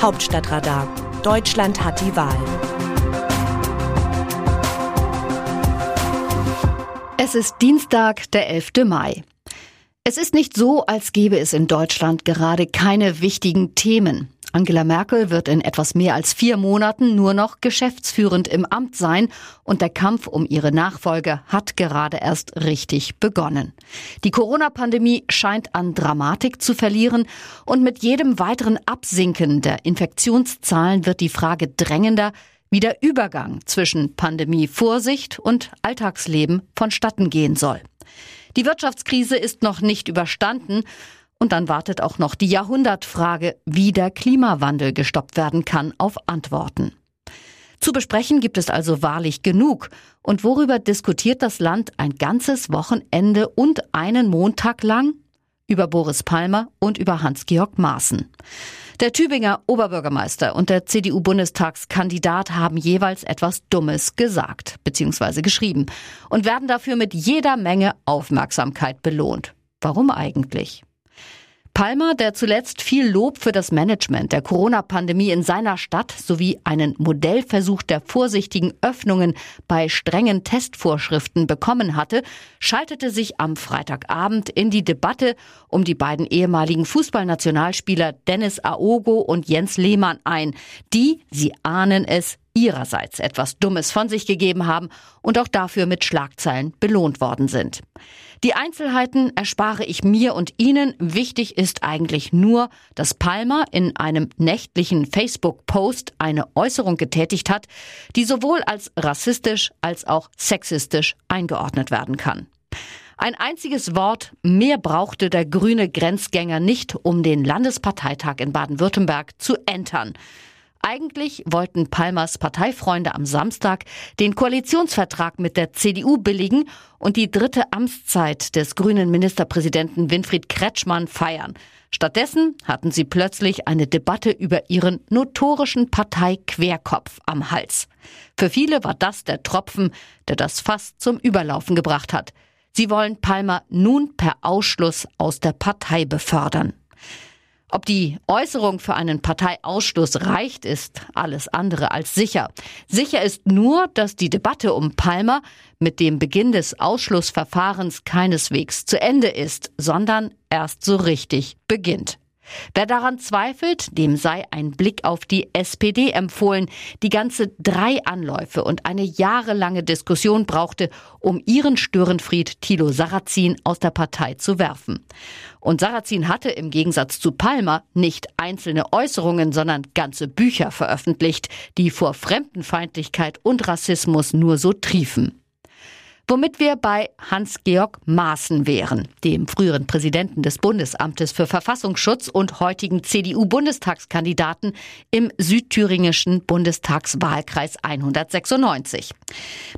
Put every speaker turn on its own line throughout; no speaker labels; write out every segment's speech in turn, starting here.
Hauptstadtradar. Deutschland hat die Wahl.
Es ist Dienstag, der 11. Mai. Es ist nicht so, als gäbe es in Deutschland gerade keine wichtigen Themen. Angela Merkel wird in etwas mehr als vier Monaten nur noch geschäftsführend im Amt sein und der Kampf um ihre Nachfolge hat gerade erst richtig begonnen. Die Corona-Pandemie scheint an Dramatik zu verlieren und mit jedem weiteren Absinken der Infektionszahlen wird die Frage drängender, wie der Übergang zwischen Pandemie-Vorsicht und Alltagsleben vonstatten gehen soll. Die Wirtschaftskrise ist noch nicht überstanden und dann wartet auch noch die Jahrhundertfrage, wie der Klimawandel gestoppt werden kann, auf Antworten. Zu besprechen gibt es also wahrlich genug. Und worüber diskutiert das Land ein ganzes Wochenende und einen Montag lang? Über Boris Palmer und über Hans-Georg Maaßen. Der Tübinger Oberbürgermeister und der CDU-Bundestagskandidat haben jeweils etwas Dummes gesagt bzw. geschrieben und werden dafür mit jeder Menge Aufmerksamkeit belohnt. Warum eigentlich? Palmer, der zuletzt viel Lob für das Management der Corona-Pandemie in seiner Stadt sowie einen Modellversuch der vorsichtigen Öffnungen bei strengen Testvorschriften bekommen hatte, schaltete sich am Freitagabend in die Debatte um die beiden ehemaligen Fußballnationalspieler Dennis Aogo und Jens Lehmann ein, die, Sie ahnen es, ihrerseits etwas Dummes von sich gegeben haben und auch dafür mit Schlagzeilen belohnt worden sind. Die Einzelheiten erspare ich mir und Ihnen. Wichtig ist eigentlich nur, dass Palmer in einem nächtlichen Facebook-Post eine Äußerung getätigt hat, die sowohl als rassistisch als auch sexistisch eingeordnet werden kann. Ein einziges Wort mehr brauchte der grüne Grenzgänger nicht, um den Landesparteitag in Baden-Württemberg zu entern. Eigentlich wollten Palmers Parteifreunde am Samstag den Koalitionsvertrag mit der CDU billigen und die dritte Amtszeit des grünen Ministerpräsidenten Winfried Kretschmann feiern. Stattdessen hatten sie plötzlich eine Debatte über ihren notorischen Parteiquerkopf am Hals. Für viele war das der Tropfen, der das Fass zum Überlaufen gebracht hat. Sie wollen Palmer nun per Ausschluss aus der Partei befördern. Ob die Äußerung für einen Parteiausschluss reicht, ist alles andere als sicher. Sicher ist nur, dass die Debatte um Palmer mit dem Beginn des Ausschlussverfahrens keineswegs zu Ende ist, sondern erst so richtig beginnt. Wer daran zweifelt, dem sei ein Blick auf die SPD empfohlen, die ganze drei Anläufe und eine jahrelange Diskussion brauchte, um ihren Störenfried Thilo Sarrazin aus der Partei zu werfen. Und Sarrazin hatte im Gegensatz zu Palmer nicht einzelne Äußerungen, sondern ganze Bücher veröffentlicht, die vor Fremdenfeindlichkeit und Rassismus nur so triefen. Womit wir bei Hans-Georg Maaßen wären, dem früheren Präsidenten des Bundesamtes für Verfassungsschutz und heutigen CDU-Bundestagskandidaten im südthüringischen Bundestagswahlkreis 196.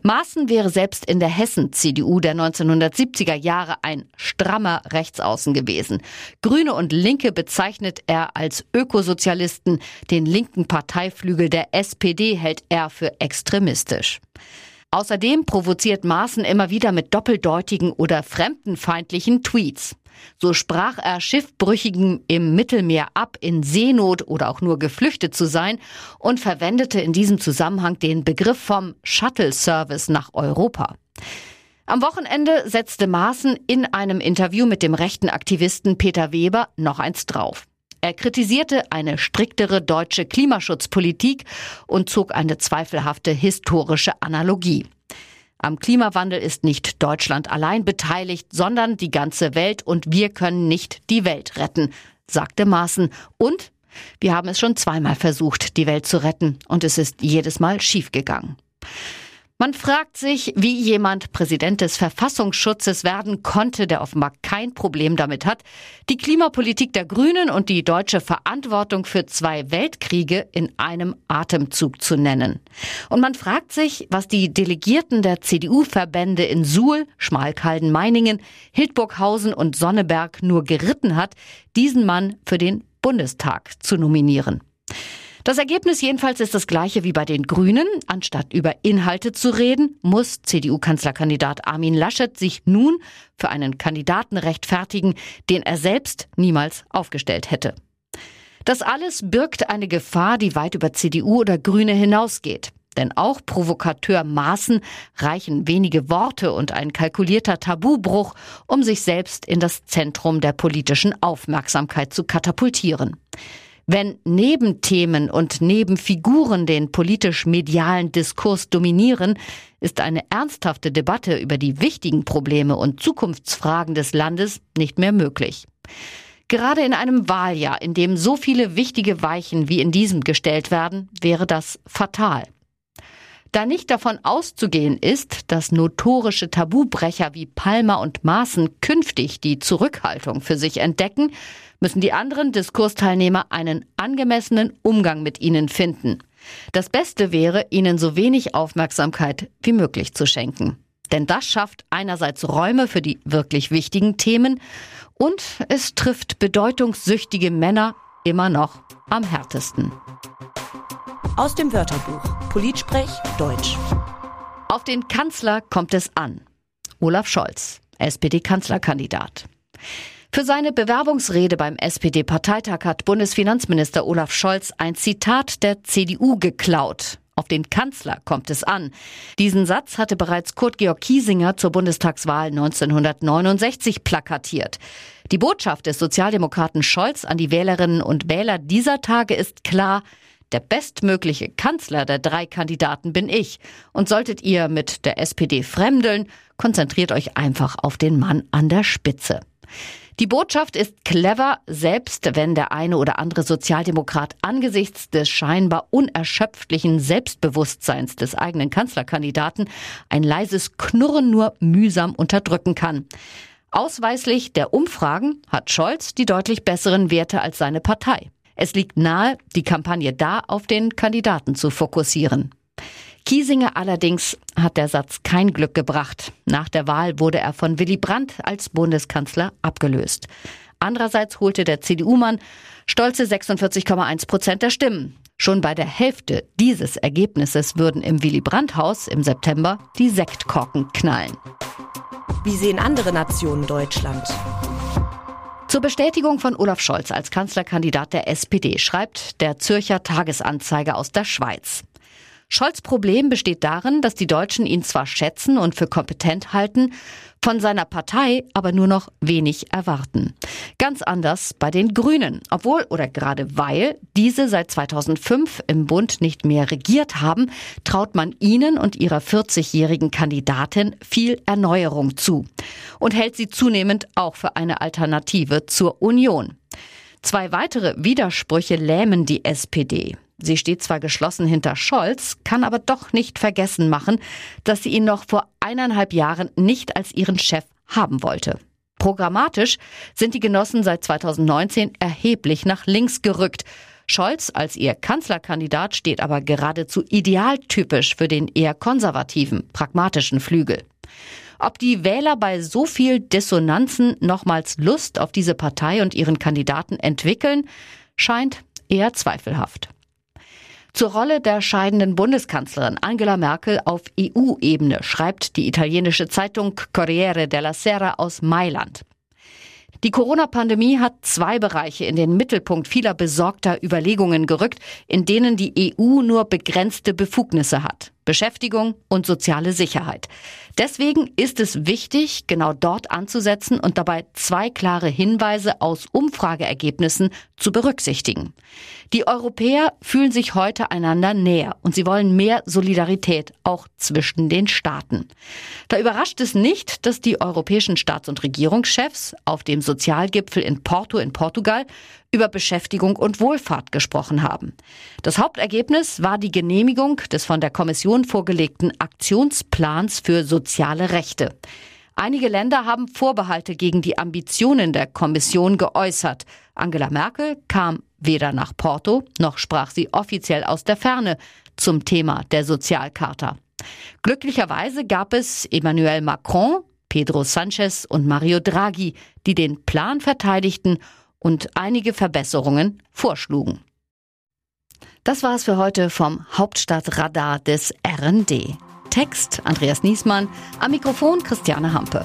Maaßen wäre selbst in der Hessen-CDU der 1970er Jahre ein strammer Rechtsaußen gewesen. Grüne und Linke bezeichnet er als Ökosozialisten, den linken Parteiflügel der SPD hält er für extremistisch. Außerdem provoziert Maaßen immer wieder mit doppeldeutigen oder fremdenfeindlichen Tweets. So sprach er Schiffbrüchigen im Mittelmeer ab, in Seenot oder auch nur geflüchtet zu sein und verwendete in diesem Zusammenhang den Begriff vom Shuttle-Service nach Europa. Am Wochenende setzte Maaßen in einem Interview mit dem rechten Aktivisten Peter Weber noch eins drauf. Er kritisierte eine striktere deutsche Klimaschutzpolitik und zog eine zweifelhafte historische Analogie. Am Klimawandel ist nicht Deutschland allein beteiligt, sondern die ganze Welt und wir können nicht die Welt retten, sagte Maaßen. Und wir haben es schon zweimal versucht, die Welt zu retten und es ist jedes Mal schiefgegangen. Man fragt sich, wie jemand Präsident des Verfassungsschutzes werden konnte, der offenbar kein Problem damit hat, die Klimapolitik der Grünen und die deutsche Verantwortung für zwei Weltkriege in einem Atemzug zu nennen. Und man fragt sich, was die Delegierten der CDU-Verbände in Suhl, Schmalkalden, Meiningen, Hildburghausen und Sonneberg nur geritten hat, diesen Mann für den Bundestag zu nominieren. Das Ergebnis jedenfalls ist das gleiche wie bei den Grünen. Anstatt über Inhalte zu reden, muss CDU-Kanzlerkandidat Armin Laschet sich nun für einen Kandidaten rechtfertigen, den er selbst niemals aufgestellt hätte. Das alles birgt eine Gefahr, die weit über CDU oder Grüne hinausgeht. Denn auch Provokateur Maaßen reichen wenige Worte und ein kalkulierter Tabubruch, um sich selbst in das Zentrum der politischen Aufmerksamkeit zu katapultieren. Wenn Nebenthemen und Nebenfiguren den politisch-medialen Diskurs dominieren, ist eine ernsthafte Debatte über die wichtigen Probleme und Zukunftsfragen des Landes nicht mehr möglich. Gerade in einem Wahljahr, in dem so viele wichtige Weichen wie in diesem gestellt werden, wäre das fatal. Da nicht davon auszugehen ist, dass notorische Tabubrecher wie Palmer und Maaßen künftig die Zurückhaltung für sich entdecken, müssen die anderen Diskursteilnehmer einen angemessenen Umgang mit ihnen finden. Das Beste wäre, ihnen so wenig Aufmerksamkeit wie möglich zu schenken. Denn das schafft einerseits Räume für die wirklich wichtigen Themen und es trifft bedeutungssüchtige Männer immer noch am härtesten.
Aus dem Wörterbuch Politsprech Deutsch.
Auf den Kanzler kommt es an. Olaf Scholz, SPD-Kanzlerkandidat. Für seine Bewerbungsrede beim SPD-Parteitag hat Bundesfinanzminister Olaf Scholz ein Zitat der CDU geklaut. Auf den Kanzler kommt es an. Diesen Satz hatte bereits Kurt Georg Kiesinger zur Bundestagswahl 1969 plakatiert. Die Botschaft des Sozialdemokraten Scholz an die Wählerinnen und Wähler dieser Tage ist klar, der bestmögliche Kanzler der drei Kandidaten bin ich. Und solltet ihr mit der SPD fremdeln, konzentriert euch einfach auf den Mann an der Spitze. Die Botschaft ist clever, selbst wenn der eine oder andere Sozialdemokrat angesichts des scheinbar unerschöpflichen Selbstbewusstseins des eigenen Kanzlerkandidaten ein leises Knurren nur mühsam unterdrücken kann. Ausweislich der Umfragen hat Scholz die deutlich besseren Werte als seine Partei. Es liegt nahe, die Kampagne da auf den Kandidaten zu fokussieren. Kiesinger allerdings hat der Satz kein Glück gebracht. Nach der Wahl wurde er von Willy Brandt als Bundeskanzler abgelöst. Andererseits holte der CDU-Mann stolze 46,1 Prozent der Stimmen. Schon bei der Hälfte dieses Ergebnisses würden im Willy Brandt-Haus im September die Sektkorken knallen.
Wie sehen andere Nationen Deutschland?
Zur Bestätigung von Olaf Scholz als Kanzlerkandidat der SPD schreibt der Zürcher Tagesanzeiger aus der Schweiz. Scholz Problem besteht darin, dass die Deutschen ihn zwar schätzen und für kompetent halten, von seiner Partei aber nur noch wenig erwarten. Ganz anders bei den Grünen, obwohl oder gerade weil diese seit 2005 im Bund nicht mehr regiert haben, traut man ihnen und ihrer 40-jährigen Kandidatin viel Erneuerung zu und hält sie zunehmend auch für eine Alternative zur Union. Zwei weitere Widersprüche lähmen die SPD. Sie steht zwar geschlossen hinter Scholz, kann aber doch nicht vergessen machen, dass sie ihn noch vor eineinhalb Jahren nicht als ihren Chef haben wollte. Programmatisch sind die Genossen seit 2019 erheblich nach links gerückt. Scholz als ihr Kanzlerkandidat steht aber geradezu idealtypisch für den eher konservativen, pragmatischen Flügel. Ob die Wähler bei so viel Dissonanzen nochmals Lust auf diese Partei und ihren Kandidaten entwickeln, scheint eher zweifelhaft. Zur Rolle der scheidenden Bundeskanzlerin Angela Merkel auf EU-Ebene schreibt die italienische Zeitung Corriere della Sera aus Mailand. Die Corona-Pandemie hat zwei Bereiche in den Mittelpunkt vieler besorgter Überlegungen gerückt, in denen die EU nur begrenzte Befugnisse hat. Beschäftigung und soziale Sicherheit. Deswegen ist es wichtig, genau dort anzusetzen und dabei zwei klare Hinweise aus Umfrageergebnissen zu berücksichtigen. Die Europäer fühlen sich heute einander näher und sie wollen mehr Solidarität auch zwischen den Staaten. Da überrascht es nicht, dass die europäischen Staats- und Regierungschefs auf dem Sozialgipfel in Porto in Portugal über Beschäftigung und Wohlfahrt gesprochen haben. Das Hauptergebnis war die Genehmigung des von der Kommission vorgelegten Aktionsplans für soziale Rechte. Einige Länder haben Vorbehalte gegen die Ambitionen der Kommission geäußert. Angela Merkel kam weder nach Porto noch sprach sie offiziell aus der Ferne zum Thema der Sozialcharta. Glücklicherweise gab es Emmanuel Macron, Pedro Sanchez und Mario Draghi, die den Plan verteidigten und einige Verbesserungen vorschlugen. Das war es für heute vom Hauptstadtradar des RND. Text Andreas Niesmann, am Mikrofon Christiane Hampe.